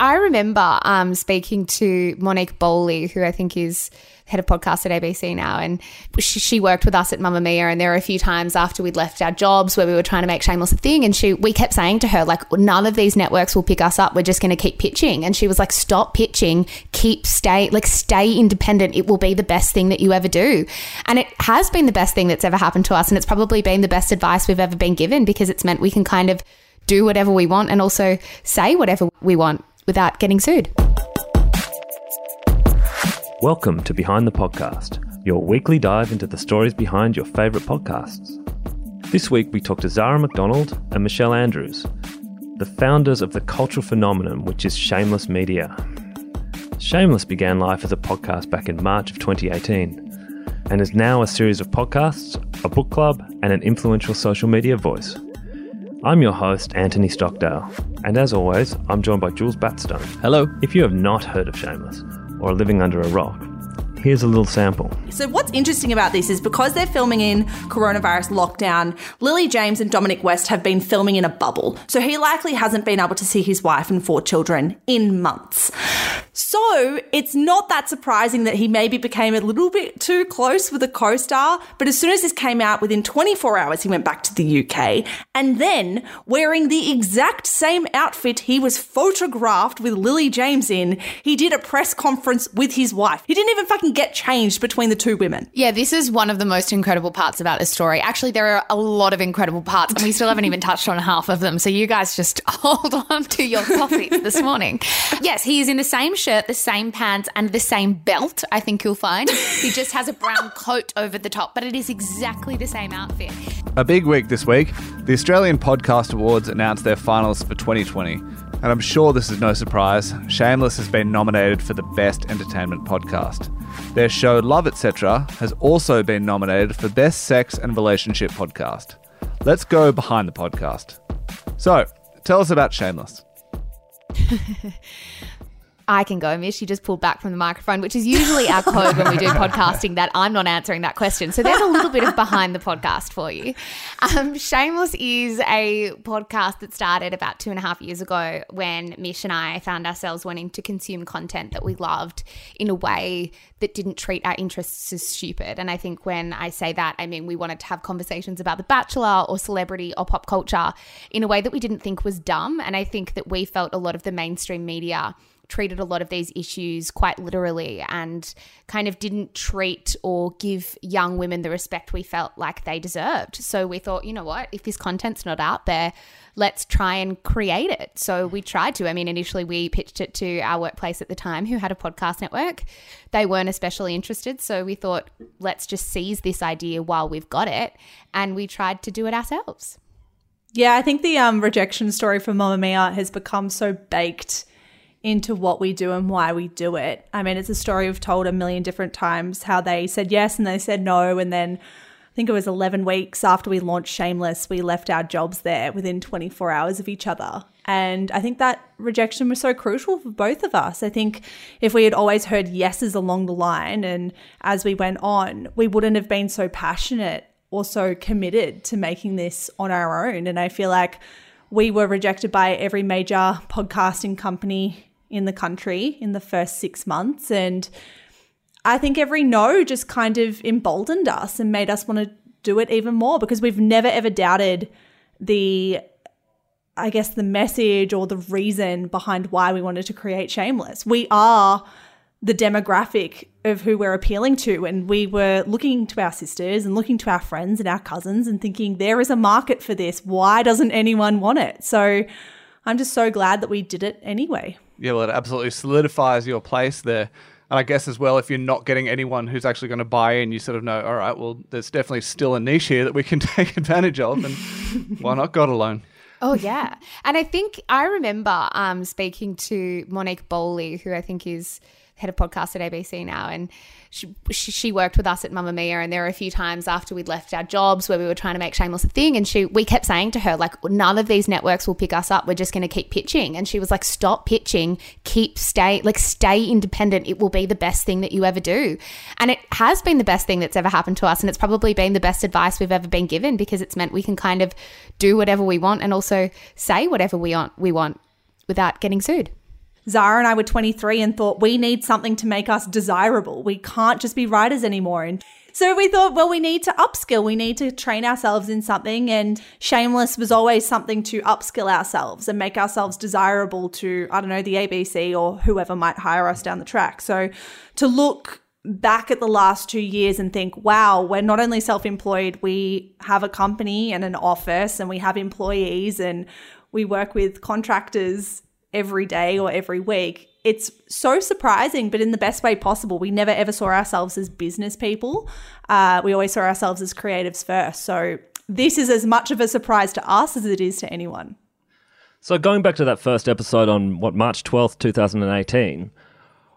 I remember um, speaking to Monique Bowley, who I think is head of podcast at ABC now, and she, she, worked with us at Mamamia. And there were a few times after we'd left our jobs where we were trying to make Shameless a thing, and she we kept saying to her like, none of these networks will pick us up. We're just going to keep pitching. And she was like, stop pitching, keep stay like stay independent. It will be the best thing that you ever do, and it has been the best thing that's ever happened to us, and it's probably been the best advice we've ever been given because it's meant we can kind of do whatever we want and also say whatever we want without getting sued. Welcome to Behind the Podcast, your weekly dive into the stories behind your favourite podcasts. This week we talk to Zara McDonald and Michelle Andrews, the founders of the cultural phenomenon which is Shameless Media. Shameless began life as a podcast back in March of 2018 and is now a series of podcasts, a book club, and an influential social media voice. I'm your host, Anthony Stockdale, and as always, I'm joined by Jules Batstone. Hello. If you have not heard of Shameless or are living under a rock, Here's a little sample. So, what's interesting about this is because they're filming in coronavirus lockdown, Lily James and Dominic West have been filming in a bubble. So, he likely hasn't been able to see his wife and four children in months. So, it's not that surprising that he maybe became a little bit too close with a co star. But as soon as this came out, within 24 hours, he went back to the UK. And then, wearing the exact same outfit he was photographed with Lily James in, he did a press conference with his wife. He didn't even fucking get changed between the two women. Yeah, this is one of the most incredible parts about the story. Actually, there are a lot of incredible parts, and we still haven't even touched on half of them. So you guys just hold on to your coffees this morning. Yes, he is in the same shirt, the same pants, and the same belt, I think you'll find. He just has a brown coat over the top, but it is exactly the same outfit. A big week this week. The Australian Podcast Awards announced their finalists for 2020. And I'm sure this is no surprise, Shameless has been nominated for the Best Entertainment Podcast. Their show Love Etc. has also been nominated for Best Sex and Relationship Podcast. Let's go behind the podcast. So, tell us about Shameless. I can go, Mish. You just pulled back from the microphone, which is usually our code when we do podcasting that I'm not answering that question. So there's a little bit of behind the podcast for you. Um, Shameless is a podcast that started about two and a half years ago when Mish and I found ourselves wanting to consume content that we loved in a way that didn't treat our interests as stupid. And I think when I say that, I mean we wanted to have conversations about The Bachelor or celebrity or pop culture in a way that we didn't think was dumb. And I think that we felt a lot of the mainstream media treated a lot of these issues quite literally and kind of didn't treat or give young women the respect we felt like they deserved. So we thought, you know what, if this content's not out there, let's try and create it. So we tried to. I mean, initially we pitched it to our workplace at the time who had a podcast network. They weren't especially interested. So we thought, let's just seize this idea while we've got it. And we tried to do it ourselves. Yeah, I think the um, rejection story for from Mamamia has become so baked into what we do and why we do it. I mean, it's a story we've told a million different times how they said yes and they said no. And then I think it was 11 weeks after we launched Shameless, we left our jobs there within 24 hours of each other. And I think that rejection was so crucial for both of us. I think if we had always heard yeses along the line and as we went on, we wouldn't have been so passionate or so committed to making this on our own. And I feel like we were rejected by every major podcasting company in the country in the first six months. And I think every no just kind of emboldened us and made us want to do it even more because we've never ever doubted the I guess the message or the reason behind why we wanted to create Shameless. We are the demographic of who we're appealing to. And we were looking to our sisters and looking to our friends and our cousins and thinking, there is a market for this. Why doesn't anyone want it? So I'm just so glad that we did it anyway. Yeah, well, it absolutely solidifies your place there. And I guess as well, if you're not getting anyone who's actually going to buy in, you sort of know, all right, well, there's definitely still a niche here that we can take advantage of. And why not God alone? Oh yeah, and I think I remember um, speaking to Monique Bowley, who I think is head of podcast at ABC now, and she, she worked with us at Mamamia. And there were a few times after we'd left our jobs where we were trying to make Shameless a thing, and she we kept saying to her like, none of these networks will pick us up. We're just going to keep pitching. And she was like, stop pitching, keep stay like stay independent. It will be the best thing that you ever do, and it has been the best thing that's ever happened to us, and it's probably been the best advice we've ever been given because it's meant we can kind of do whatever we want and also say whatever we want we want without getting sued. Zara and I were 23 and thought we need something to make us desirable. We can't just be writers anymore. And so we thought, well, we need to upskill. We need to train ourselves in something. And Shameless was always something to upskill ourselves and make ourselves desirable to, I don't know, the ABC or whoever might hire us down the track. So to look back at the last two years and think, wow, we're not only self employed, we have a company and an office and we have employees and we work with contractors every day or every week. It's so surprising, but in the best way possible. We never ever saw ourselves as business people. Uh, we always saw ourselves as creatives first. So this is as much of a surprise to us as it is to anyone. So going back to that first episode on what March twelfth, two thousand and eighteen.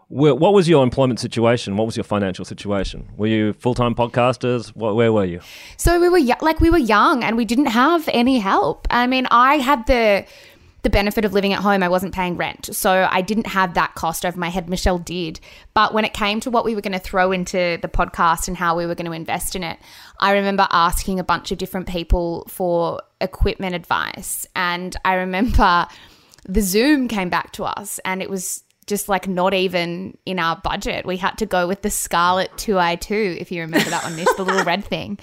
What was your employment situation? What was your financial situation? Were you full time podcasters? Where were you? So we were like we were young and we didn't have any help. I mean, I had the the benefit of living at home, I wasn't paying rent. So I didn't have that cost over my head. Michelle did. But when it came to what we were going to throw into the podcast and how we were going to invest in it, I remember asking a bunch of different people for equipment advice. And I remember the Zoom came back to us and it was just like not even in our budget. We had to go with the Scarlett 2i2, if you remember that one, Mish, the little red thing.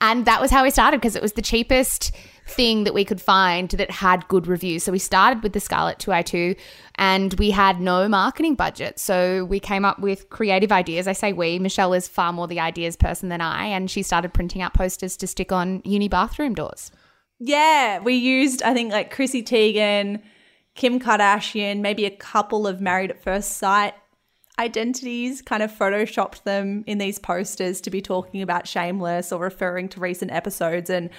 And that was how we started because it was the cheapest thing that we could find that had good reviews. So we started with the Scarlett 2i2 and we had no marketing budget. So we came up with creative ideas. I say we, Michelle is far more the ideas person than I, and she started printing out posters to stick on uni bathroom doors. Yeah, we used, I think, like Chrissy Teigen, Kim Kardashian, maybe a couple of Married at First Sight identities, kind of photoshopped them in these posters to be talking about Shameless or referring to recent episodes. And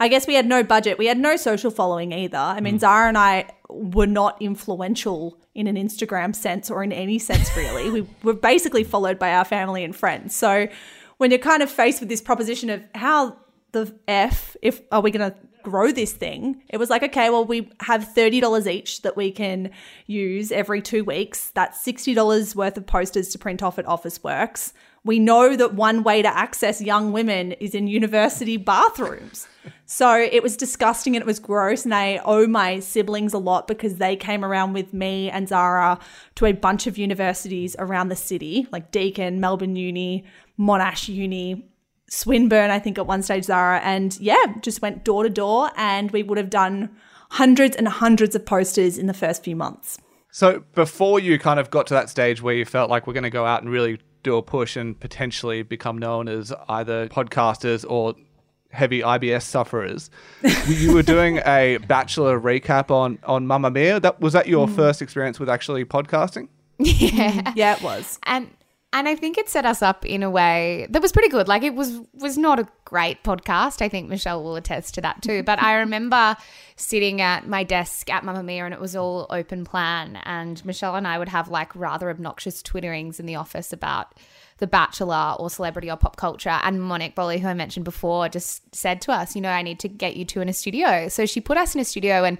I guess we had no budget. We had no social following either. I mean, mm. Zara and I were not influential in an Instagram sense or in any sense, really. we were basically followed by our family and friends. So when you're kind of faced with this proposition of how the F, if are we going to grow this thing, it was like, okay, well, we have $30 each that we can use every two weeks. That's $60 worth of posters to print off at Officeworks. We know that one way to access young women is in university bathrooms. So it was disgusting and it was gross. And I owe my siblings a lot because they came around with me and Zara to a bunch of universities around the city, like Deakin, Melbourne Uni, Monash Uni, Swinburne, I think, at one stage, Zara. And yeah, just went door to door, and we would have done hundreds and hundreds of posters in the first few months. So before you kind of got to that stage where you felt like we're going to go out and really do a push and potentially become known as either podcasters or heavy IBS sufferers, you were doing a bachelor recap on on Mamamia. That was that your mm. first experience with actually podcasting? Yeah, yeah, it was. And and I think it set us up in a way that was pretty good. Like it was was not a great podcast. I think Michelle will attest to that too. But I remember sitting at my desk at Mamamia and it was all open plan and Michelle and I would have like rather obnoxious twitterings in the office about the Bachelor or celebrity or pop culture. And Monique Bowley, who I mentioned before, just said to us, you know, I need to get you two in a studio. So she put us in a studio and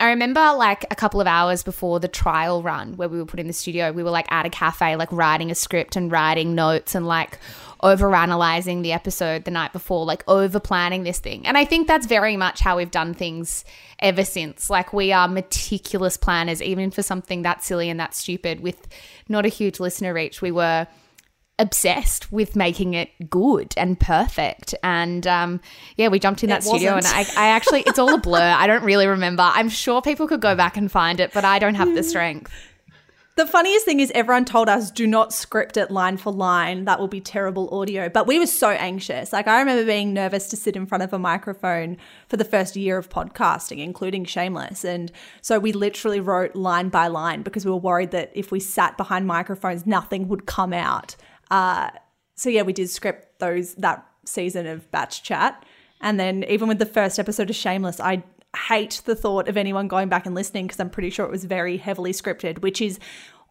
I remember like a couple of hours before the trial run where we were put in the studio, we were like at a cafe, like writing a script and writing notes and like over analyzing the episode the night before, like over planning this thing. And I think that's very much how we've done things ever since. Like we are meticulous planners, even for something that silly and that stupid with not a huge listener reach. We were obsessed with making it good and perfect. And um, yeah, we jumped in that studio, and I, I actually, it's all a blur. I don't really remember. I'm sure people could go back and find it, but I don't have the strength. The funniest thing is, everyone told us do not script it line for line. That will be terrible audio. But we were so anxious. Like, I remember being nervous to sit in front of a microphone for the first year of podcasting, including Shameless. And so we literally wrote line by line because we were worried that if we sat behind microphones, nothing would come out. Uh, so yeah, we did script those that season of Batch Chat, and then even with the first episode of Shameless, I hate the thought of anyone going back and listening because I'm pretty sure it was very heavily scripted, which is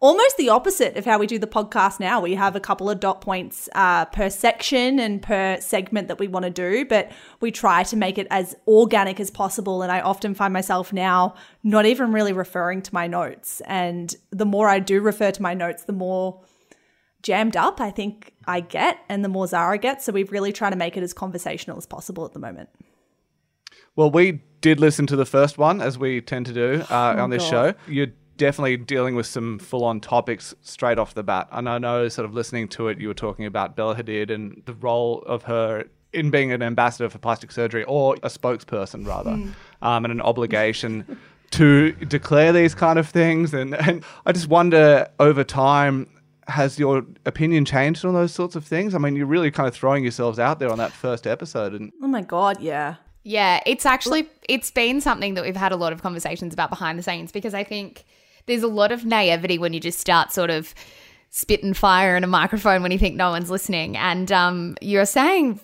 almost the opposite of how we do the podcast now. We have a couple of dot points uh, per section and per segment that we want to do, but we try to make it as organic as possible. And I often find myself now not even really referring to my notes. And the more I do refer to my notes, the more jammed up I think I get and the more Zara gets. So we've really tried to make it as conversational as possible at the moment. Well, we did listen to the first one, as we tend to do uh, Oh, on this God. show. You're definitely dealing with some full on topics straight off the bat. And I know, sort of listening to it, you were talking about Bella Hadid and the role of her in being an ambassador for plastic surgery, or a spokesperson, rather, Hmm. um, and an obligation to declare these kind of things. And, and I just wonder over time, has your opinion changed on those sorts of things? I mean, you're really kind of throwing yourselves out there on that first episode. And Oh my God, yeah. Yeah, it's actually it's been something that we've had a lot of conversations about behind the scenes because I think there's a lot of naivety when you just start sort of spitting fire in a microphone when you think no one's listening, and um, you're saying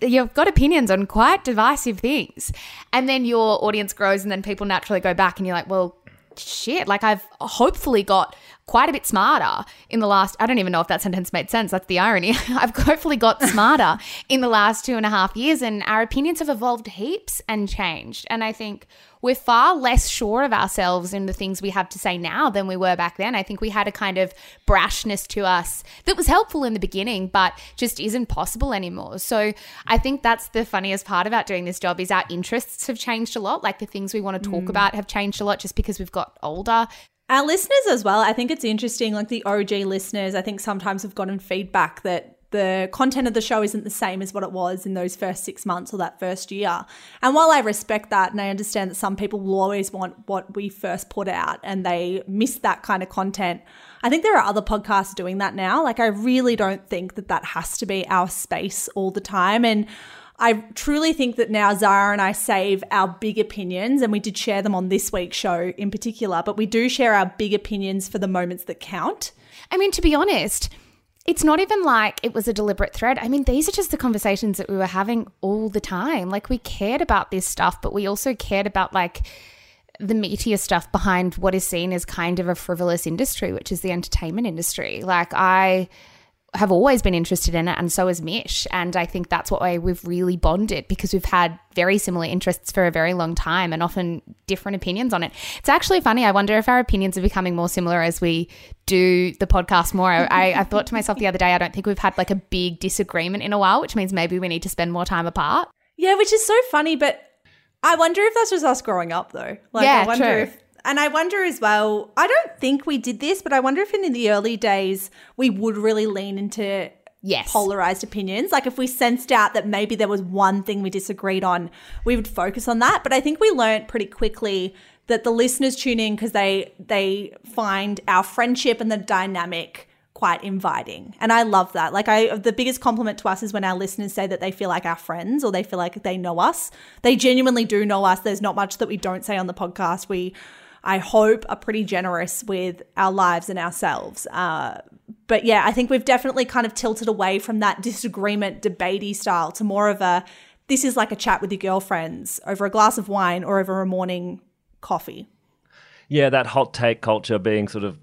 you've got opinions on quite divisive things, and then your audience grows, and then people naturally go back, and you're like, well, shit, like I've hopefully got quite a bit smarter in the last, I don't even know if that sentence made sense. That's the irony. I've hopefully got smarter in the last two and a half years, and our opinions have evolved heaps and changed. And I think we're far less sure of ourselves in the things we have to say now than we were back then. I think we had a kind of brashness to us that was helpful in the beginning, but just isn't possible anymore. So I think that's the funniest part about doing this job is our interests have changed a lot. Like the things we want to talk mm. about have changed a lot just because we've got older. Our listeners as well, I think it's interesting, like the OG listeners, I think sometimes have gotten feedback that the content of the show isn't the same as what it was in those first six months or that first year. And while I respect that and I understand that some people will always want what we first put out and they miss that kind of content, I think there are other podcasts doing that now. Like, I really don't think that that has to be our space all the time. And I truly think that now Zara and I save our big opinions, and we did share them on this week's show in particular, but we do share our big opinions for the moments that count. I mean, to be honest, it's not even like it was a deliberate thread. I mean, these are just the conversations that we were having all the time. Like, we cared about this stuff, but we also cared about like the meatier stuff behind what is seen as kind of a frivolous industry, which is the entertainment industry. Like, I have always been interested in it, and so has Mish. And I think that's what way we've really bonded because we've had very similar interests for a very long time and often different opinions on it. It's actually funny. I wonder if our opinions are becoming more similar as we do the podcast more. I, I thought to myself the other day, I don't think we've had like a big disagreement in a while, which means maybe we need to spend more time apart. Yeah, which is so funny, but I wonder if that's just us growing up though. Like Yeah, I wonder true. if and I wonder as well, I don't think we did this, but I wonder if in the early days we would really lean into Yes. polarized opinions. Like if we sensed out that maybe there was one thing we disagreed on, we would focus on that. But I think we learned pretty quickly that the listeners tune in because they they find our friendship and the dynamic quite inviting. And I love that. Like I the biggest compliment to us is when our listeners say that they feel like our friends or they feel like they know us. They genuinely do know us. There's not much that we don't say on the podcast. We I hope are pretty generous with our lives and ourselves. Uh, but yeah, I think we've definitely kind of tilted away from that disagreement, debatey style to more of a this is like a chat with your girlfriends over a glass of wine or over a morning coffee. Yeah, that hot take culture being sort of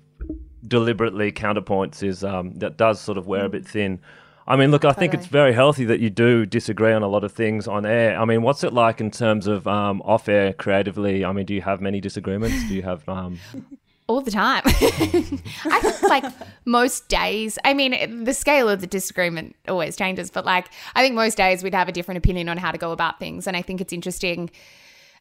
deliberately counterpoints is um, that does sort of wear a bit thin. I mean, look, I think it's very healthy that you do disagree on a lot of things on air. I mean, what's it like in terms of um, off air creatively? I mean, do you have many disagreements? Do you have um, all the time. I think like most days, I mean, the scale of the disagreement always changes, but like I think most days we'd have a different opinion on how to go about things. And I think it's interesting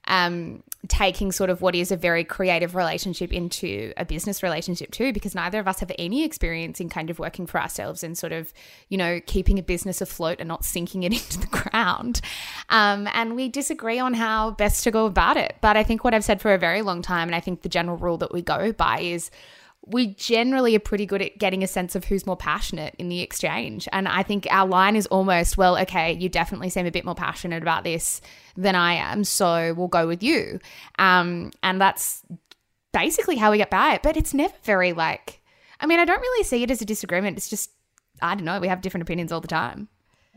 um, taking sort of what is a very creative relationship into a business relationship too, because neither of us have any experience in kind of working for ourselves and sort of, you know, keeping a business afloat and not sinking it into the ground. Um, and we disagree on how best to go about it. But I think what I've said for a very long time, and I think the general rule that we go by is we generally are pretty good at getting a sense of who's more passionate in the exchange. And I think our line is almost, well, okay, you definitely seem a bit more passionate about this than I am. So we'll go with you. Um, and that's basically how we get by it. But it's never very like, I mean, I don't really see it as a disagreement. It's just, I don't know, we have different opinions all the time.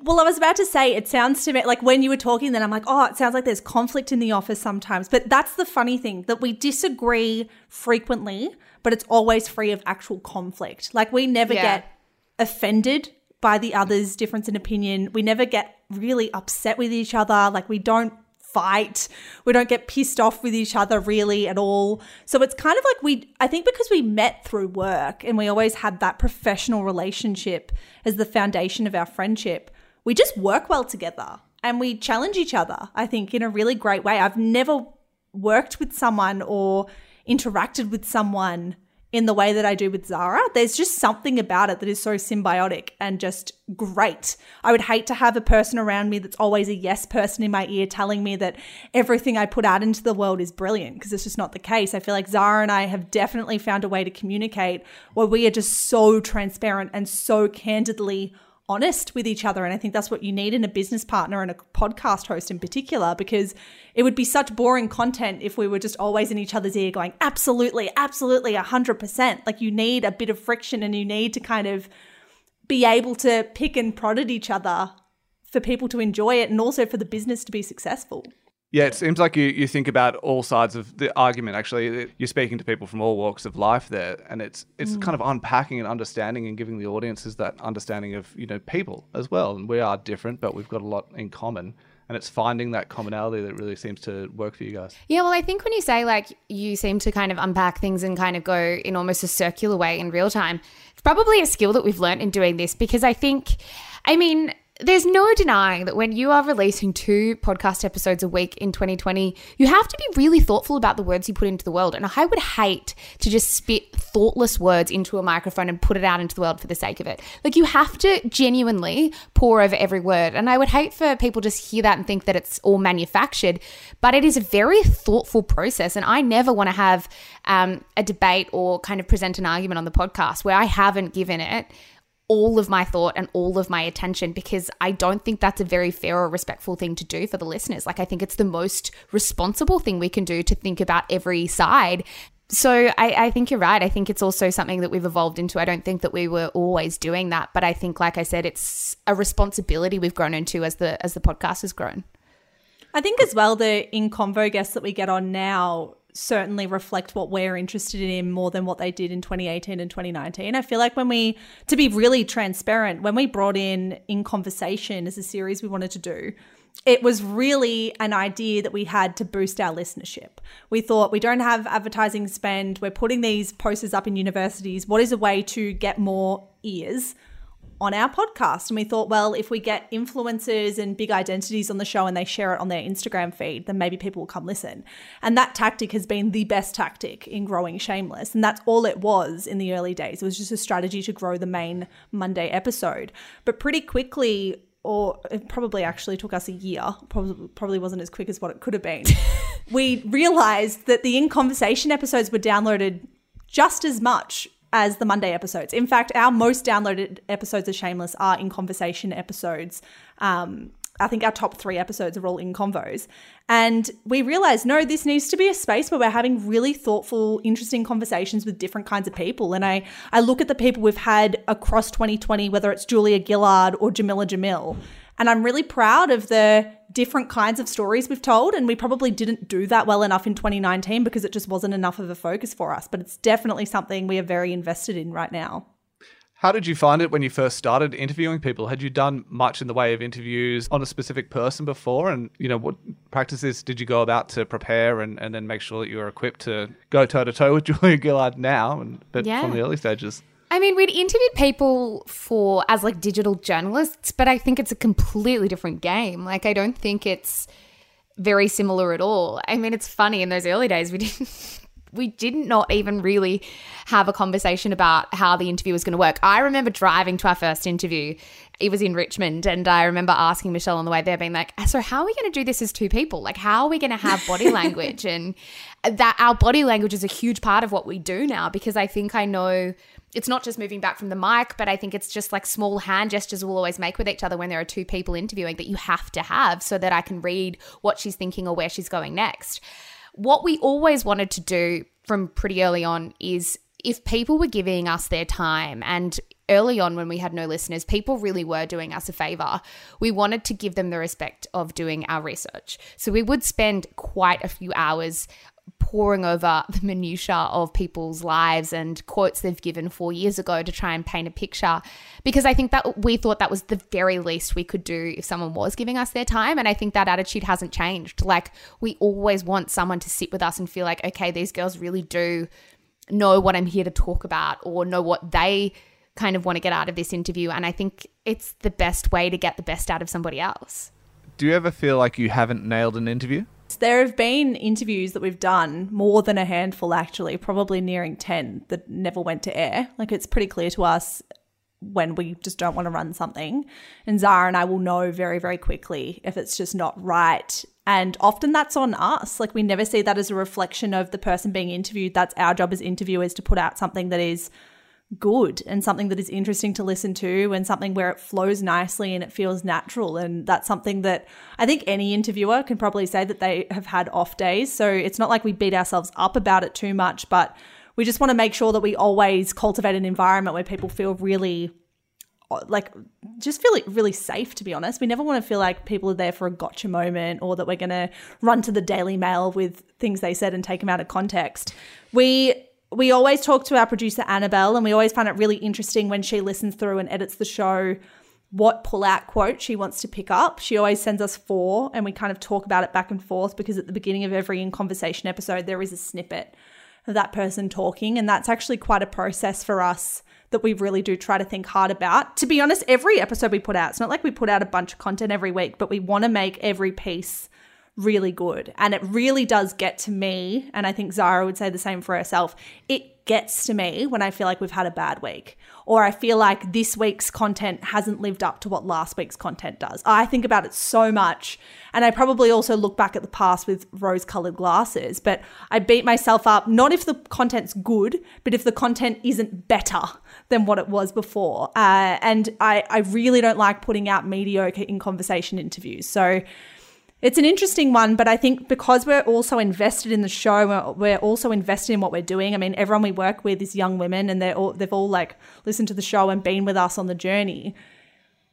Well, I was about to say, it sounds to me like when you were talking, then I'm like, oh, it sounds like there's conflict in the office sometimes. But that's the funny thing that we disagree frequently, but it's always free of actual conflict. Like we never Yeah. get offended by the other's difference in opinion. We never get really upset with each other. Like we don't fight. We don't get pissed off with each other really at all. So it's kind of like we, I think because we met through work and we always had that professional relationship as the foundation of our friendship, we just work well together and we challenge each other, I think, in a really great way. I've never worked with someone or interacted with someone in the way that I do with Zara. There's just something about it that is so symbiotic and just great. I would hate to have a person around me that's always a yes person in my ear telling me that everything I put out into the world is brilliant because it's just not the case. I feel like Zara and I have definitely found a way to communicate where we are just so transparent and so candidly honest with each other. And I think that's what you need in a business partner and a podcast host in particular, because it would be such boring content if we were just always in each other's ear going, absolutely, absolutely, 100%. Like you need a bit of friction and you need to kind of be able to pick and prod at each other for people to enjoy it and also for the business to be successful. Yeah, it seems like you, you think about all sides of the argument. Actually, you're speaking to people from all walks of life there, and it's it's mm. kind of unpacking and understanding and giving the audiences that understanding of you know people as well. And we are different, but we've got a lot in common. And it's finding that commonality that really seems to work for you guys. Yeah, well, I think when you say like you seem to kind of unpack things and kind of go in almost a circular way in real time, it's probably a skill that we've learned in doing this because I think, I mean, there's no denying that when you are releasing two podcast episodes a week in 2020, you have to be really thoughtful about the words you put into the world. And I would hate to just spit thoughtless words into a microphone and put it out into the world for the sake of it. Like you have to genuinely pour over every word. And I would hate for people just hear that and think that it's all manufactured, but it is a very thoughtful process. And I never want to have um, a debate or kind of present an argument on the podcast where I haven't given it all of my thought and all of my attention because I don't think that's a very fair or respectful thing to do for the listeners. Like, I think it's the most responsible thing we can do to think about every side. So I, I think you're right. I think it's also something that we've evolved into. I don't think that we were always doing that, but I think, like I said, it's a responsibility we've grown into as the as the podcast has grown. I think as well the in convo guests that we get on now certainly reflect what we're interested in more than what they did in 2018 and 2019. I feel like when we to be really transparent, when we brought in in conversation as a series we wanted to do, it was really an idea that we had to boost our listenership. We thought we don't have advertising spend, we're putting these posters up in universities. What is a way to get more ears? On our podcast. And we thought, well, if we get influencers and big identities on the show and they share it on their Instagram feed, then maybe people will come listen. And that tactic has been the best tactic in growing Shameless. And that's all it was in the early days. It was just a strategy to grow the main Monday episode. But pretty quickly, or it probably actually took us a year, probably, probably wasn't as quick as what it could have been. we realized that the In Conversation episodes were downloaded just as much as the Monday episodes. In fact, our most downloaded episodes of Shameless are in conversation episodes. Um, I think our top three episodes are all in convos. And we realized, no, this needs to be a space where we're having really thoughtful, interesting conversations with different kinds of people. And I, I look at the people we've had across 2020, whether it's Julia Gillard or Jameela Jamil, and I'm really proud of the different kinds of stories we've told. And we probably didn't do that well enough in 2019 because it just wasn't enough of a focus for us. But it's definitely something we are very invested in right now. How did you find it when you first started interviewing people? Had you done much in the way of interviews on a specific person before? And, you know, what practices did you go about to prepare and, and then make sure that you were equipped to go toe to toe with Julia Gillard now, and but Yeah. from the early stages? I mean, we'd interviewed people for as like digital journalists, but I think it's a completely different game. Like, I don't think it's very similar at all. I mean, it's funny in those early days we didn't we did not not even really have a conversation about how the interview was going to work. I remember driving to our first interview. It was in Richmond, and I remember asking Michelle on the way there, being like, "So, how are we going to do this as two people? Like, how are we going to have body language?" and that our body language is a huge part of what we do now because I think I know it's not just moving back from the mic, but I think it's just like small hand gestures we'll always make with each other when there are two people interviewing that you have to have so that I can read what she's thinking or where she's going next. What we always wanted to do from pretty early on is if people were giving us their time and early on when we had no listeners, people really were doing us a favor. We wanted to give them the respect of doing our research. So we would spend quite a few hours poring over the minutiae of people's lives and quotes they've given four years ago to try and paint a picture because I think that we thought that was the very least we could do if someone was giving us their time. And I think that attitude hasn't changed. Like, we always want someone to sit with us and feel like, okay, these girls really do know what I'm here to talk about or know what they kind of want to get out of this interview. And I think it's the best way to get the best out of somebody else. Do you ever feel like you haven't nailed an interview? There have been interviews that we've done, more than a handful actually, probably nearing 10, that never went to air. Like it's pretty clear to us when we just don't want to run something. And Zara and I will know very, very quickly if it's just not right. And often that's on us. Like we never see that as a reflection of the person being interviewed. That's our job as interviewers to put out something that is good and something that is interesting to listen to and something where it flows nicely and it feels natural. And that's something that I think any interviewer can probably say that they have had off days. So it's not like we beat ourselves up about it too much, but we just want to make sure that we always cultivate an environment where people feel really like just feel really safe to be honest we never want to feel like people are there for a gotcha moment or that we're going to run to the daily mail with things they said and take them out of context we we always talk to our producer Annabelle, and we always find it really interesting when she listens through and edits the show what pull out quote she wants to pick up. She always sends us four, and we kind of talk about it back and forth because at the beginning of every in conversation episode, there is a snippet of that person talking. And that's actually quite a process for us that we really do try to think hard about. To be honest, every episode we put out, it's not like we put out a bunch of content every week, but we want to make every piece really good. And it really does get to me. And I think Zara would say the same for herself. It gets to me when I feel like we've had a bad week or I feel like this week's content hasn't lived up to what last week's content does. I think about it so much. And I probably also look back at the past with rose colored glasses, but I beat myself up, not if the content's good, but if the content isn't better than what it was before. Uh, and I, I really don't like putting out mediocre in conversation interviews. So, it's an interesting one, but I think because we're also invested in the show, we're also invested in what we're doing. I mean, everyone we work with is young women, and they're all they've all like listened to the show and been with us on the journey.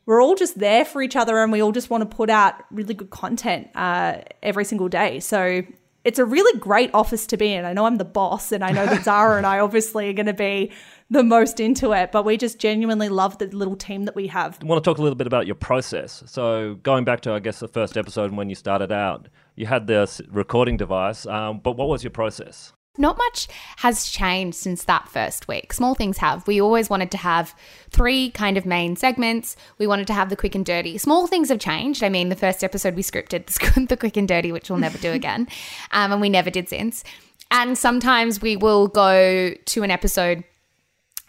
We're all just there for each other, and we all just want to put out really good content uh, every single day. So it's a really great office to be in. I know I'm the boss, and I know that Zara and I obviously are going to be the most into it, but we just genuinely love the little team that we have. I want to talk a little bit about your process. So, going back to, I guess, the first episode and when you started out, you had this recording device, um, but what was your process? Not much has changed since that first week. Small things have. We always wanted to have three kind of main segments. We wanted to have the quick and dirty. Small things have changed. I mean, the first episode we scripted the quick and dirty, which we'll never do again, um, and we never did since. And sometimes we will go to an episode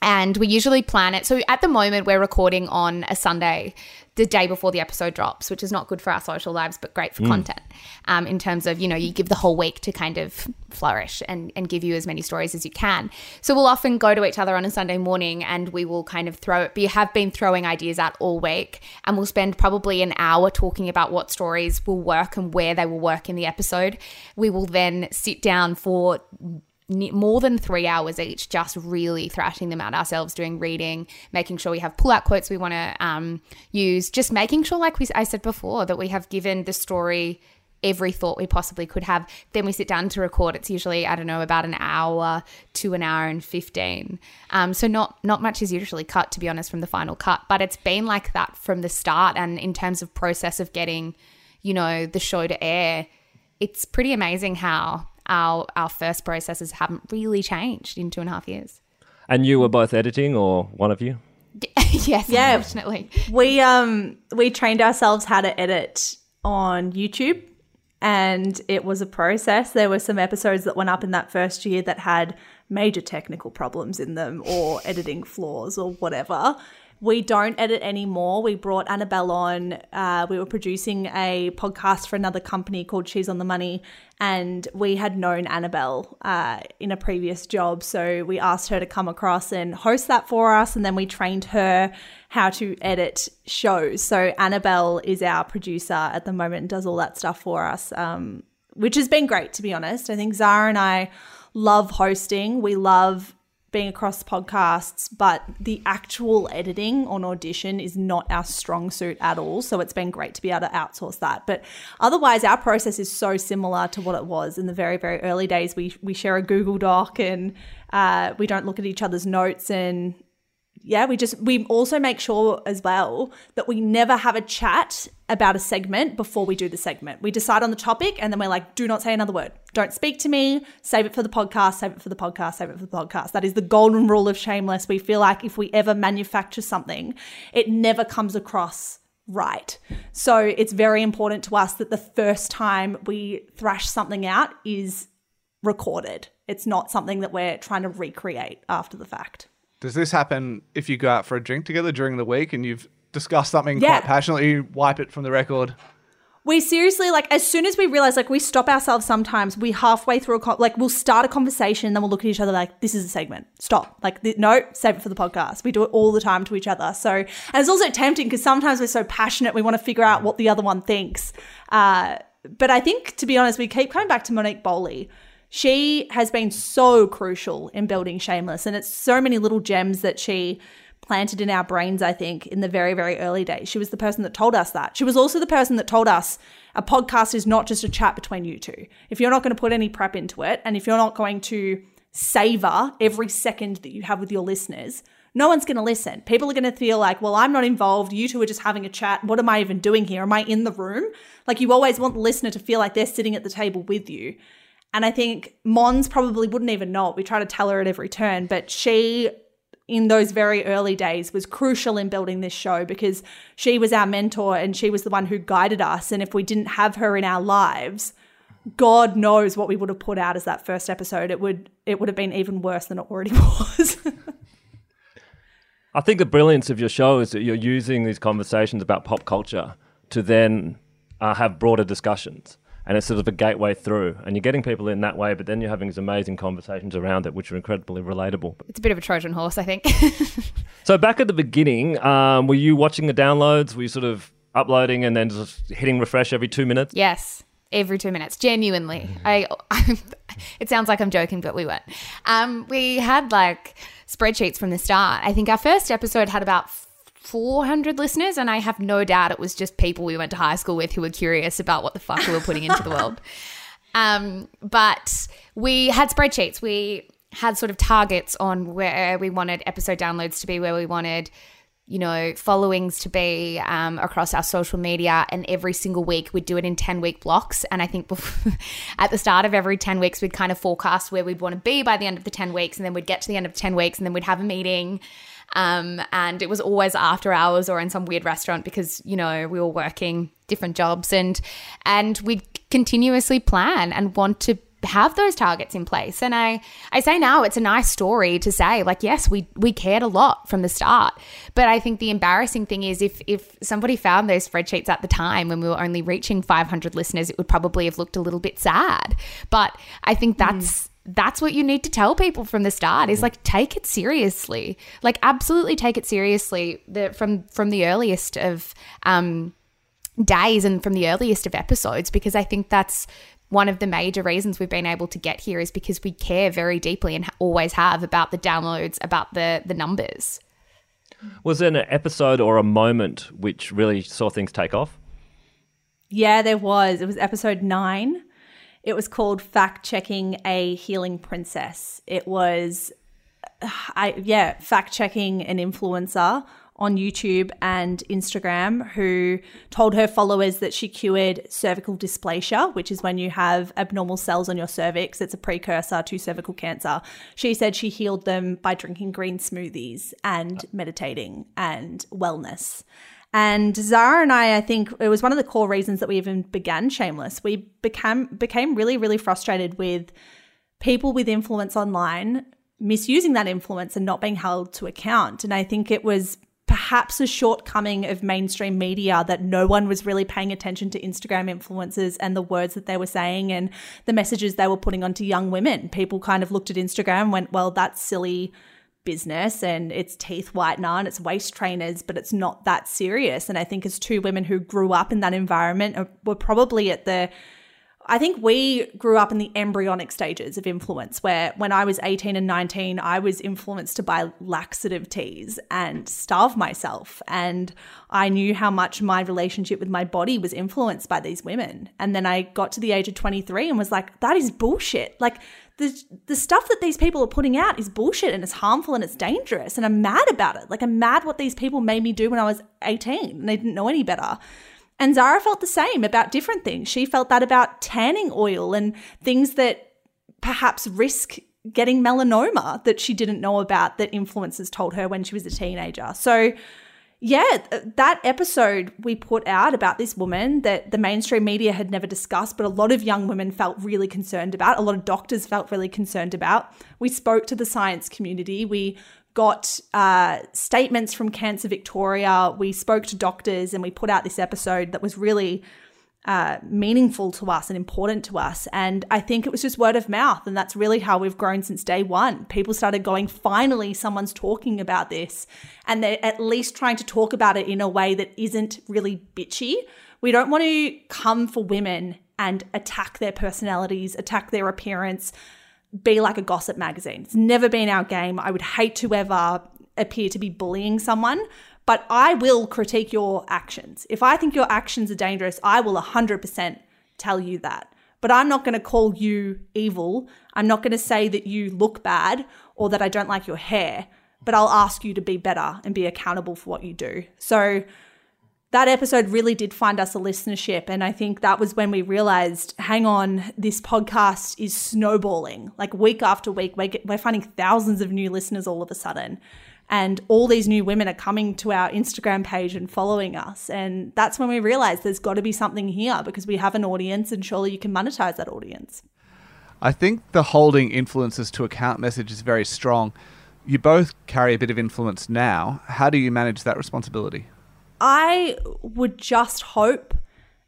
and we usually plan it. So at the moment, we're recording on a Sunday, the day before the episode drops, which is not good for our social lives, but great for mm. content. Um, in terms of you know, you give the whole week to kind of flourish and and give you as many stories as you can. So we'll often go to each other on a Sunday morning, and we will kind of throw it. We have been throwing ideas out all week, and we'll spend probably an hour talking about what stories will work and where they will work in the episode. We will then sit down for more than three hours each, just really thrashing them out ourselves, doing reading, making sure we have pull out quotes we want to um, use, just making sure, like we, I said before, that we have given the story every thought we possibly could have. Then we sit down to record. It's usually I don't know about an hour to an hour and fifteen. Um, so not not much is usually cut to be honest from the final cut, but it's been like that from the start. And in terms of process of getting, you know, the show to air, it's pretty amazing how our our first processes haven't really changed in two and a half years. And you were both editing, or one of you? yes, yeah. Unfortunately, we um we trained ourselves how to edit on YouTube, and it was a process. There were some episodes that went up in that first year that had major technical problems in them, or editing flaws, or whatever. We don't edit anymore. We brought Annabelle on. Uh, we were producing a podcast for another company called She's on the Money, and we had known Annabelle uh, in a previous job. So we asked her to come across and host that for us, and then we trained her how to edit shows. So Annabelle is our producer at the moment and does all that stuff for us, um, which has been great, to be honest. I think Zara and I love hosting. We love being across podcasts, but the actual editing on audition is not our strong suit at all. So it's been great to be able to outsource that. But otherwise, our process is so similar to what it was in the very, very early days. We we share a Google Doc and uh, we don't look at each other's notes and yeah, we just we also make sure as well that we never have a chat about a segment before we do the segment. We decide on the topic and then we're like, do not say another word. Don't speak to me. Save it for the podcast, save it for the podcast, save it for the podcast. That is the golden rule of shameless. We feel like if we ever manufacture something, it never comes across right. So it's very important to us that the first time we thrash something out is recorded. It's not something that we're trying to recreate after the fact. Does this happen if you go out for a drink together during the week and you've discussed something Yeah. quite passionately, you wipe it from the record? We seriously like as soon as we realize like we stop ourselves sometimes we halfway through a con- like we'll start a conversation and then we'll look at each other like this is a segment. Stop. Like th- no save it for the podcast. We do it all the time to each other. So and it's also tempting because sometimes we're so passionate we want to figure out what the other one thinks. Uh, but I think to be honest we keep coming back to Monique Bowley she has been so crucial in building Shameless and it's so many little gems that she planted in our brains, I think, in the very, very early days. She was the person that told us that. She was also the person that told us a podcast is not just a chat between you two. If you're not going to put any prep into it, and if you're not going to savor every second that you have with your listeners, no one's going to listen. People are going to feel like, well, I'm not involved. You two are just having a chat. What am I even doing here? Am I in the room? Like, you always want the listener to feel like they're sitting at the table with you. And I think Mons probably wouldn't even know it. We try to tell her at every turn, but she in those very early days was crucial in building this show because she was our mentor and she was the one who guided us. And if we didn't have her in our lives, God knows what we would have put out as that first episode. It would it would have been even worse than it already was. I think the brilliance of your show is that you're using these conversations about pop culture to then uh, have broader discussions. And it's sort of a gateway through. And you're getting people in that way, but then you're having these amazing conversations around it, which are incredibly relatable. It's a bit of a Trojan horse, I think. So, back at the beginning, um, were you watching the downloads? Were you sort of uploading and then just hitting refresh every two minutes? yes, every two minutes, genuinely. I, it sounds like I'm joking, but we weren't. Um, we had like spreadsheets from the start. I think our first episode had about 400 listeners, and I have no doubt it was just people we went to high school with who were curious about what the fuck we were putting into the world. Um, but we had spreadsheets. We had sort of targets on where we wanted episode downloads to be, where we wanted, you know, followings to be um, across our social media. And every single week we'd do it in 10 week blocks. And I think before, at the start of every 10 weeks, we'd kind of forecast where we'd want to be by the end of the 10 weeks. And then we'd get to the end of 10 weeks and then we'd have a meeting. Um, and it was always after hours or in some weird restaurant because, you know, we were working different jobs and and we continuously plan and want to have those targets in place. And I, I say now it's a nice story to say, like, yes, we we cared a lot from the start. But I think the embarrassing thing is if if somebody found those spreadsheets at the time when we were only reaching 500 listeners, it would probably have looked a little bit sad. But I think that's that's what you need to tell people from the start is like take it seriously like absolutely take it seriously the, from from the earliest of um days and from the earliest of episodes because i think that's one of the major reasons we've been able to get here is because we care very deeply and always have about the downloads about the the numbers Was there an episode or a moment which really saw things take off? Yeah, there was. It was episode nine. It was called Fact Checking a Healing Princess. It was, uh, I yeah, fact checking an influencer on YouTube and Instagram who told her followers that she cured cervical dysplasia, which is when you have abnormal cells on your cervix. It's a precursor to cervical cancer. She said she healed them by drinking green smoothies and meditating and wellness. And Zara and I, I think it was one of the core reasons that we even began Shameless. We became became really, really frustrated with people with influence online misusing that influence and not being held to account. And I think it was perhaps a shortcoming of mainstream media that no one was really paying attention to Instagram influencers and the words that they were saying and the messages they were putting onto young women. People kind of looked at Instagram went, well, that's silly business and it's teeth whitener and it's waist trainers, but it's not that serious. And I think as two women who grew up in that environment uh, were probably at the I think we grew up in the embryonic stages of influence where when I was 18 and 19, I was influenced to buy laxative teas and starve myself. And I knew how much my relationship with my body was influenced by these women. And then I got to the age of 23 and was like, that is bullshit. Like, the, the stuff that these people are putting out is bullshit and it's harmful and it's dangerous. And I'm mad about it. Like, I'm mad what these people made me do when I was 18 and they didn't know any better. And Zara felt the same about different things. She felt that about tanning oil and things that perhaps risk getting melanoma that she didn't know about that influencers told her when she was a teenager. So, yeah, that episode we put out about this woman that the mainstream media had never discussed, but a lot of young women felt really concerned about. A lot of doctors felt really concerned about. We spoke to the science community. We got uh, statements from Cancer Victoria. We spoke to doctors and we put out this episode that was really uh, meaningful to us and important to us. And I think it was just word of mouth. And that's really how we've grown since day one. People started going, finally, someone's talking about this. And they're at least trying to talk about it in a way that isn't really bitchy. We don't want to come for women and attack their personalities, attack their appearance, be like a gossip magazine. It's never been our game. I would hate to ever appear to be bullying someone, but I will critique your actions. If I think your actions are dangerous, I will 100% tell you that. But I'm not going to call you evil. I'm not going to say that you look bad or that I don't like your hair, but I'll ask you to be better and be accountable for what you do. So, that episode really did find us a listenership. And I think that was when we realized hang on, this podcast is snowballing. Like week after week, we're, we're finding thousands of new listeners all of a sudden. And all these new women are coming to our Instagram page and following us. And that's when we realized there's got to be something here because we have an audience and surely you can monetize that audience. I think the holding influencers to account message is very strong. You both carry a bit of influence now. How do you manage that responsibility? I would just hope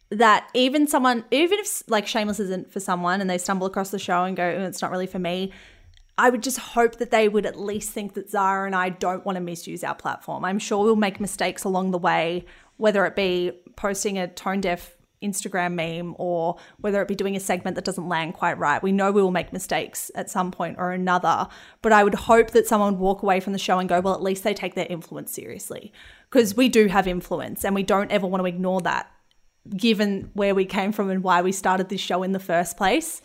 that even someone, even if like Shameless isn't for someone and they stumble across the show and go, it's not really for me, I would just hope that they would at least think that Zara and I don't want to misuse our platform. I'm sure we'll make mistakes along the way, whether it be posting a tone deaf Instagram meme or whether it be doing a segment that doesn't land quite right. We know we will make mistakes at some point or another, but I would hope that someone would walk away from the show and go, well, at least they take their influence seriously because we do have influence and we don't ever want to ignore that given where we came from and why we started this show in the first place.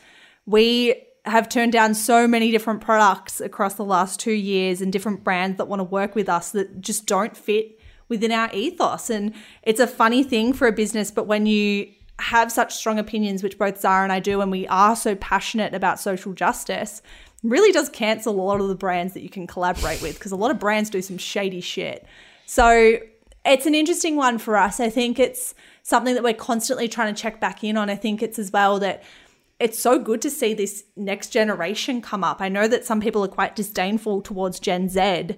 We have turned down so many different products across the last two years and different brands that want to work with us that just don't fit within our ethos. And it's a funny thing for a business, but when you have such strong opinions, which both Zara and I do, and we are so passionate about social justice, really does cancel a lot of the brands that you can collaborate with because a lot of brands do some shady shit. So it's an interesting one for us. I think it's something that we're constantly trying to check back in on. I think it's as well that it's so good to see this next generation come up. I know that some people are quite disdainful towards Gen Z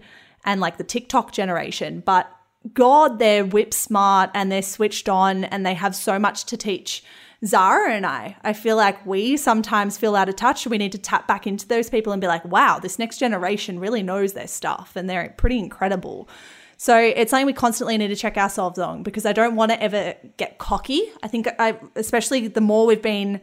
and like the TikTok generation, but God, they're whip smart and they're switched on and they have so much to teach Zara and I. I feel like we sometimes feel out of touch. We need to tap back into those people and be like, wow, this next generation really knows their stuff and they're pretty incredible. So it's something we constantly need to check ourselves on because I don't want to ever get cocky. I think I, especially the more we've been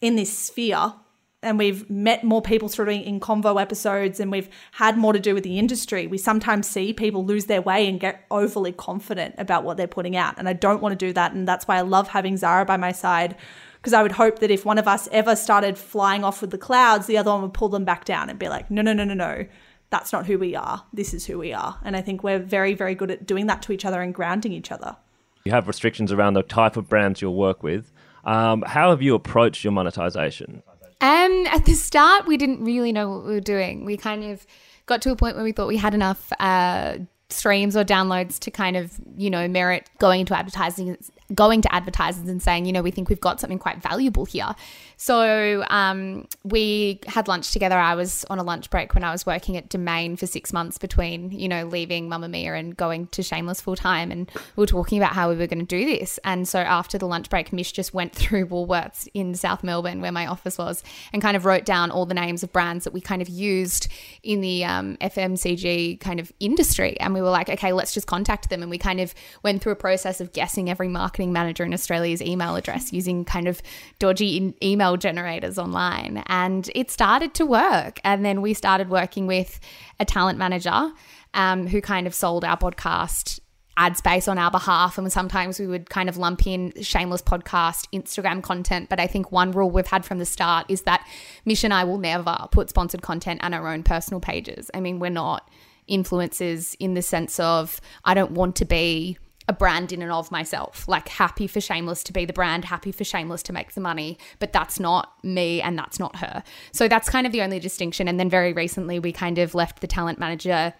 in this sphere and we've met more people through in convo episodes and we've had more to do with the industry, we sometimes see people lose their way and get overly confident about what they're putting out. And I don't want to do that. And that's why I love having Zara by my side because I would hope that if one of us ever started flying off with the clouds, the other one would pull them back down and be like, no, no, no, no, no that's not who we are. This is who we are. And I think we're very, very good at doing that to each other and grounding each other. You have restrictions around the type of brands you'll work with. Um, how have you approached your monetization? Um, at the start, we didn't really know what we were doing. We kind of got to a point where we thought we had enough uh, streams or downloads to kind of, you know, merit going into advertising going to advertisers and saying, you know, we think we've got something quite valuable here. So um, we had lunch together. I was on a lunch break when I was working at Domain for six months between, you know, leaving Mamamia and going to Shameless full time. And we were talking about how we were going to do this. And so after the lunch break, Mish just went through Woolworths in South Melbourne, where my office was, and kind of wrote down all the names of brands that we kind of used in the um, FMCG kind of industry. And we were like, okay, let's just contact them. And we kind of went through a process of guessing every market marketing manager in Australia's email address using kind of dodgy email generators online. And it started to work. And then we started working with a talent manager um, who kind of sold our podcast ad space on our behalf. And sometimes we would kind of lump in shameless podcast, Instagram content. But I think one rule we've had from the start is that Mish and I will never put sponsored content on our own personal pages. I mean, we're not influencers in the sense of I don't want to be a brand in and of myself. Like happy for Shameless to be the brand, happy for Shameless to make the money, but that's not me and that's not her. So that's kind of the only distinction. And then very recently we kind of left the talent manager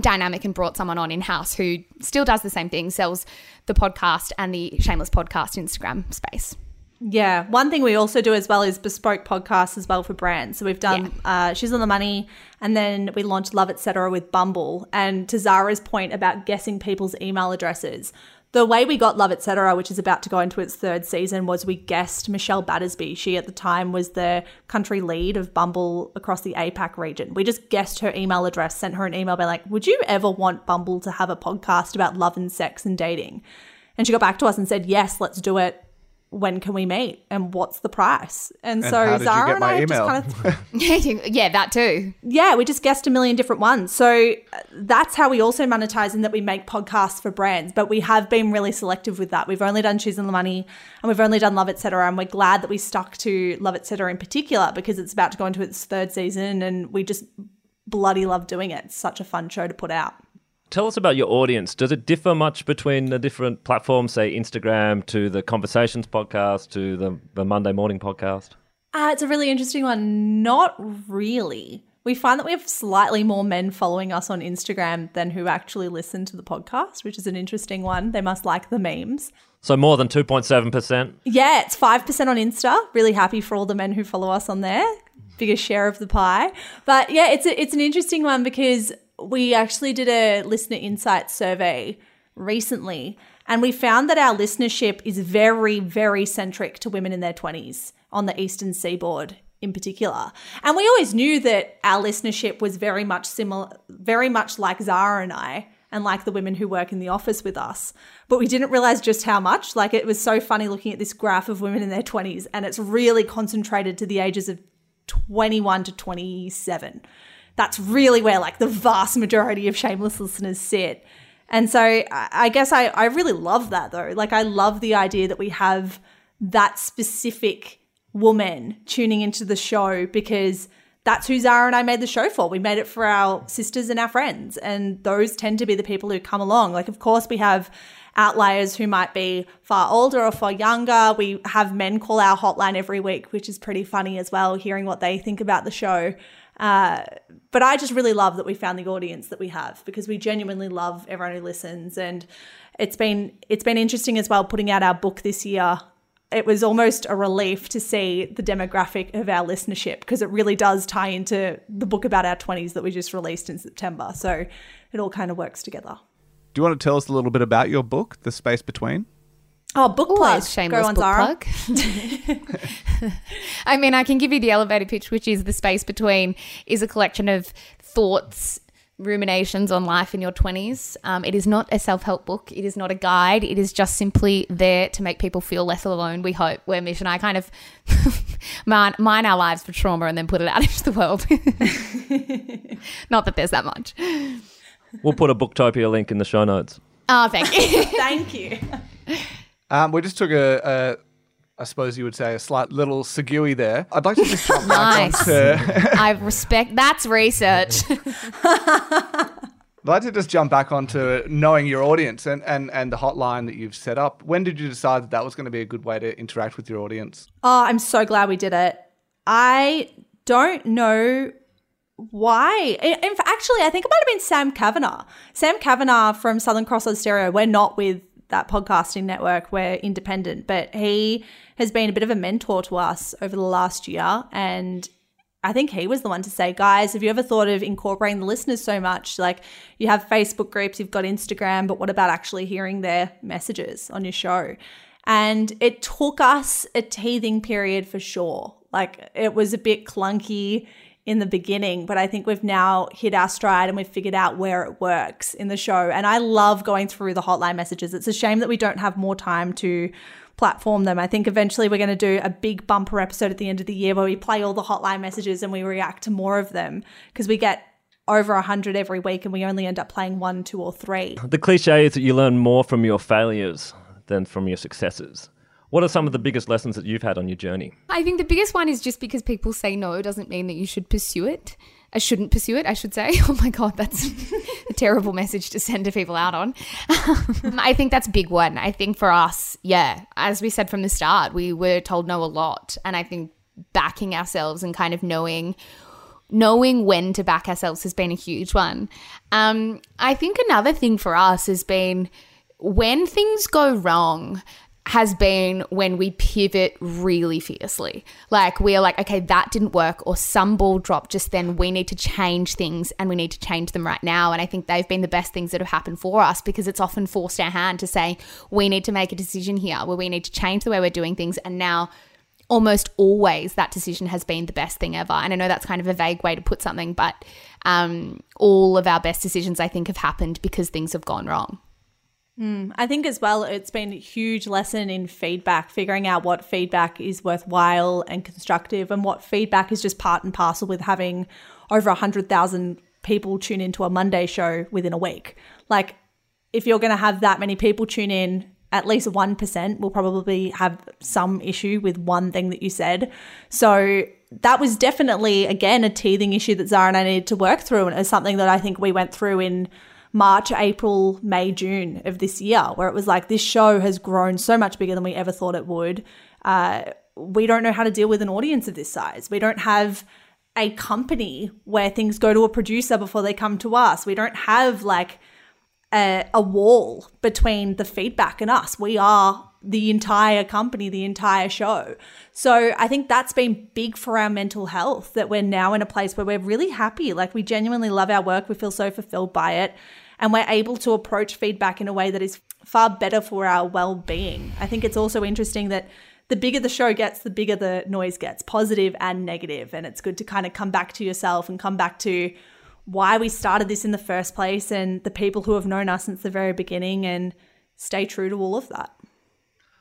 dynamic and brought someone on in house who still does the same thing, sells the podcast and the Shameless podcast Instagram space. Yeah. One thing we also do as well is bespoke podcasts as well for brands. So we've done uh, She's on the Money and then we launched Love Etc. with Bumble. And to Zara's point about guessing people's email addresses, the way we got Love Etc., which is about to go into its third season, was we guessed Michelle Battersby. She at the time was the country lead of Bumble across the APAC region. We just guessed her email address, sent her an email being like, Would you ever want Bumble to have a podcast about love and sex and dating? And she got back to us and said, Yes, let's do it when can we meet and what's the price? And, And so how did you Zara get and I email? just kind of yeah, that too. yeah, we just guessed a million different ones. So uh, that's how we also monetize in that we make podcasts for brands, but we have been really selective with that. We've only done She's on the Money and we've only done Love Etc. And we're glad that we stuck to Love Etc. in particular because it's about to go into its third season and we just bloody love doing it. It's such a fun show to put out. Tell us about your audience. Does it differ much between the different platforms, say Instagram to the Conversations podcast to the, the Monday Morning podcast? Uh, it's a really interesting one. Not really. We find that we have slightly more men following us on Instagram than who actually listen to the podcast, which is an interesting one. They must like the memes. So more than 2.7%. Yeah, it's 5% on Insta. Really happy for all the men who follow us on there. Biggest share of the pie. But yeah, it's a, it's an interesting one because we actually did a listener insight survey recently and we found that our listenership is very very centric to women in their 20s on the eastern seaboard in particular. And we always knew that our listenership was very much similar very much like Zara and I and like the women who work in the office with us. But we didn't realize just how much. Like it was so funny looking at this graph of women in their 20s, and it's really concentrated to the ages of 21 to 27. That's really where like the vast majority of shameless listeners sit. And so I guess I, I really love that though. Like I love the idea that we have that specific woman tuning into the show because that's who Zara and I made the show for. We made it for our sisters and our friends, and those tend to be the people who come along. Like, of course, we have outliers who might be far older or far younger. We have men call our hotline every week, which is pretty funny as well, hearing what they think about the show. Uh, but I just really love that we found the audience that we have because we genuinely love everyone who listens, and it's been it's been interesting as well putting out our book this year it was almost a relief to see the demographic of our listenership because it really does tie into the book about our 20s that we just released in September. So it all kind of works together. Do you want to tell us a little bit about your book, The Space Between? Oh, book plug. Always shameless Go on, book Zara. plug. I mean, I can give you the elevator pitch, which is the space between is a collection of thoughts, ruminations on life in your twenties. Um, it is not a self help book. It is not a guide. It is just simply there to make people feel less alone. We hope. Where Mish and I kind of mine, mine our lives for trauma and then put it out into the world. not that there's that much. We'll put a Booktopia link in the show notes. Oh, thank you. Thank you. Um, we just took a, a, I suppose you would say, a slight little segui there. I'd like to just jump back Nice. onto. I respect. That's research. I'd like to just jump back onto knowing your audience and, and, and the hotline that you've set up. When did you decide that that was going to be a good way to interact with your audience? Oh, I'm so glad we did it. I don't know why. In, in fact, actually, I think it might have been Sam Kavanagh. Sam Kavanagh from Southern Cross Austereo. We're not with that podcasting network. We're independent, but he has been a bit of a mentor to us over the last year. And I think he was the one to say, guys, have you ever thought of incorporating the listeners so much? Like you have Facebook groups, you've got Instagram, but what about actually hearing their messages on your show? And it took us a teething period for sure. Like it was a bit clunky in the beginning, but I think we've now hit our stride and we've figured out where it works in the show. And I love going through the hotline messages. It's a shame that we don't have more time to platform them. I think eventually we're going to do a big bumper episode at the end of the year where we play all the hotline messages and we react to more of them because we get over 100 every week and we only end up playing one, two, or three. The cliche is that you learn more from your failures than from your successes. What are some of the biggest lessons that you've had on your journey? I think the biggest one is just because people say no doesn't mean that you should pursue it. I shouldn't pursue it, I should say. Oh my God, that's a terrible message to send to people out on. I think that's big one. I think for us, yeah, as we said from the start, we were told no a lot. And I think backing ourselves and kind of knowing knowing when to back ourselves has been a huge one. Um, I think another thing for us has been when things go wrong, has been when we pivot really fiercely. Like we're like, okay, that didn't work, or some ball dropped just then. We need to change things and we need to change them right now. And I think they've been the best things that have happened for us because it's often forced our hand to say, we need to make a decision here where we need to change the way we're doing things. And now, almost always, that decision has been the best thing ever. And I know that's kind of a vague way to put something, but um, all of our best decisions, I think, have happened because things have gone wrong. Mm. I think as well, it's been a huge lesson in feedback, figuring out what feedback is worthwhile and constructive, and what feedback is just part and parcel with having over 100,000 people tune into a Monday show within a week. Like, if you're going to have that many people tune in, at least 1% will probably have some issue with one thing that you said. So, that was definitely, again, a teething issue that Zara and I needed to work through. And it was something that I think we went through in March, April, May, June of this year, where it was like this show has grown so much bigger than we ever thought it would. Uh, we don't know how to deal with an audience of this size. We don't have a company where things go to a producer before they come to us. We don't have like a, a wall between the feedback and us. We are the entire company, the entire show. So I think that's been big for our mental health that we're now in a place where we're really happy. Like we genuinely love our work. We feel so fulfilled by it. And we're able to approach feedback in a way that is far better for our well being. I think it's also interesting that the bigger the show gets, the bigger the noise gets, positive and negative. And it's good to kind of come back to yourself and come back to why we started this in the first place and the people who have known us since the very beginning and stay true to all of that.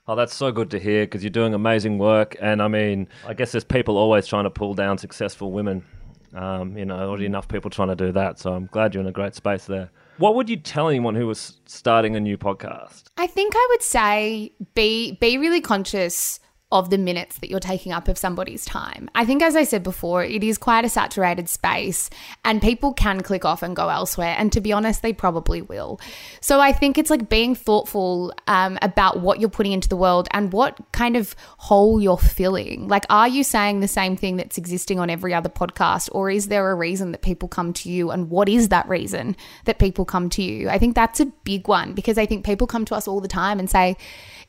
Oh, that's so good to hear because you're doing amazing work. And I mean, I guess there's people always trying to pull down successful women. Um, you know, already enough people trying to do that. So I'm glad you're in a great space there. What would you tell anyone who was starting a new podcast? I think I would say be be really conscious of the minutes that you're taking up of somebody's time. I think, as I said before, it is quite a saturated space and people can click off and go elsewhere. And to be honest, they probably will. So I think it's like being thoughtful um, about what you're putting into the world and what kind of hole you're filling. Like, are you saying the same thing that's existing on every other podcast, or is there a reason that people come to you? And what is that reason that people come to you? I think that's a big one because I think people come to us all the time and say,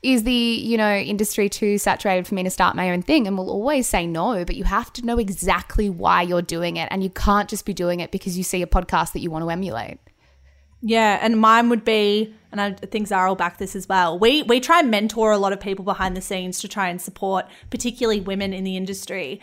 is the you know industry too saturated for me to start my own thing and we'll always say no but you have to know exactly why you're doing it and you can't just be doing it because you see a podcast that you want to emulate Yeah, and mine would be, and I think Zara will back this as well. We we try and mentor a lot of people behind the scenes to try and support, particularly women in the industry.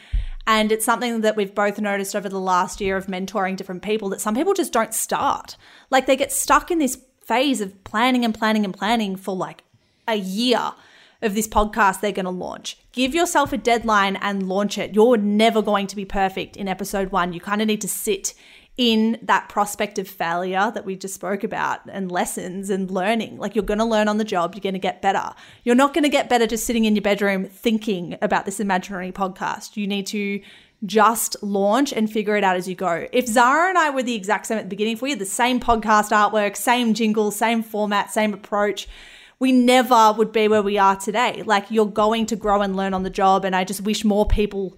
And it's something that we've both noticed over the last year of mentoring different people that some people just don't start. Like they get stuck in this phase of planning and planning and planning for like a year of this podcast they're going to launch. Give yourself a deadline and launch it. You're never going to be perfect in episode one. You kind of need to sit in that prospect of failure that we just spoke about and lessons and learning. Like you're going to learn on the job, you're going to get better. You're not going to get better just sitting in your bedroom thinking about this imaginary podcast. You need to just launch and figure it out as you go. If Zara and I were the exact same at the beginning, if we had the same podcast artwork, same jingle, same format, same approach, we never would be where we are today. Like you're going to grow and learn on the job. And I just wish more people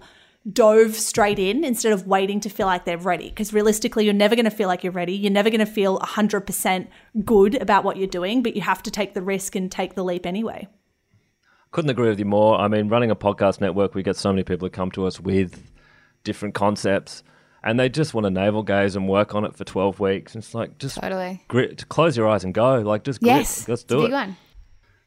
dove straight in instead of waiting to feel like they're ready. Because realistically, you're never going to feel like you're ready. You're never going to feel 100% good about what you're doing, but you have to take the risk and take the leap anyway. Couldn't agree with you more. I mean, running a podcast network, we get so many people who come to us with different concepts and they just want to navel gaze and work on it for 12 weeks. It's like, just totally grit, close your eyes and go. Like, just grit. yes Let's it's a do big it. one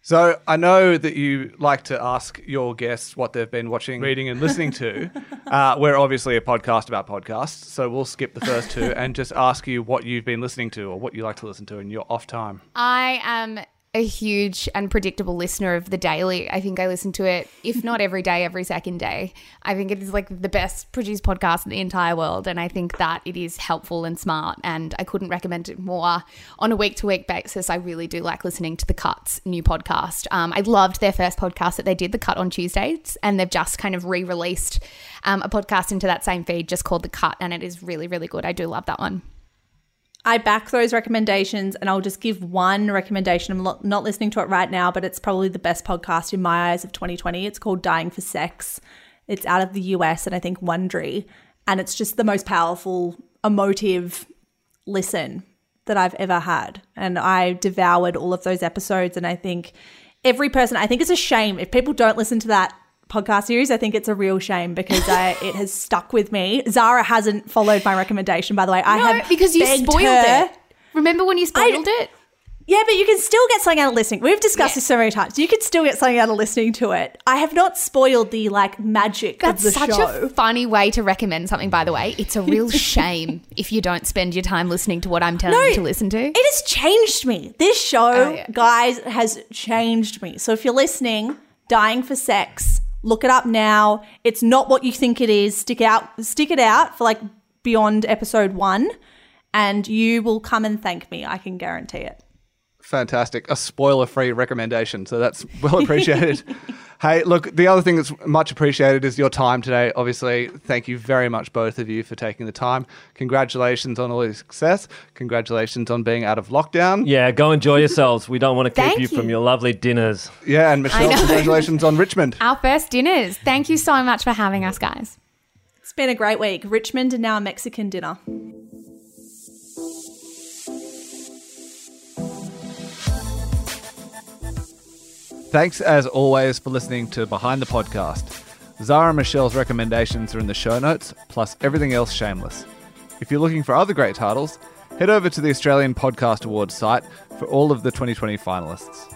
So I know that you like to ask your guests what they've been watching, reading, and listening to. uh, we're obviously a podcast about podcasts, so we'll skip the first two and just ask you what you've been listening to or what you like to listen to in your off time. I am a huge and predictable listener of the daily. I think I listen to it, if not every day, every second day. I think it is like the best produced podcast in the entire world. And I think that it is helpful and smart. And I couldn't recommend it more on a week to week basis. I really do like listening to The Cut's new podcast. Um, I loved their first podcast that they did, The Cut on Tuesdays. And they've just kind of re released um, a podcast into that same feed just called The Cut. And it is really, really good. I do love that one. I back those recommendations and I'll just give one recommendation. I'm not listening to it right now, but it's probably the best podcast in my eyes of 2020. It's called Dying for Sex. It's out of the US and I think Wondery. And it's just the most powerful, emotive listen that I've ever had. And I devoured all of those episodes. And I think every person, I think it's a shame if people don't listen to that podcast series. I think it's a real shame because I, it has stuck with me. Zara hasn't followed my recommendation, by the way. I No, have because you spoiled her- it. Remember when you spoiled it? Yeah, but you can still get something out of listening. We've discussed this so many times. You can still get something out of listening to it. I have not spoiled the like magic That's of the such show. a funny way to recommend something, by the way. It's a real shame if you don't spend your time listening to what I'm telling No, you to listen to. It has changed me. This show, Oh, yeah. guys, has changed me. So if you're listening, dying for sex, look it up now. It's not what you think it is. Stick out, stick it out for like beyond episode one, and you will come and thank me. I can guarantee it. Fantastic. A spoiler free recommendation. So that's well appreciated. hey, look, the other thing that's much appreciated is your time today. Obviously, thank you very much, both of you, for taking the time. Congratulations on all your success. Congratulations on being out of lockdown. Yeah, go enjoy yourselves. We don't want to keep Thank you, from your lovely dinners. Yeah, and Michelle, congratulations on Richmond. Our first dinners. Thank you so much for having us, guys. It's been a great week. Richmond and now a Mexican dinner. Thanks as always for listening to Behind the Podcast. Zara and Michelle's recommendations are in the show notes, plus everything else shameless. If you're looking for other great titles, head over to the Australian Podcast Awards site for all of the 2020 finalists.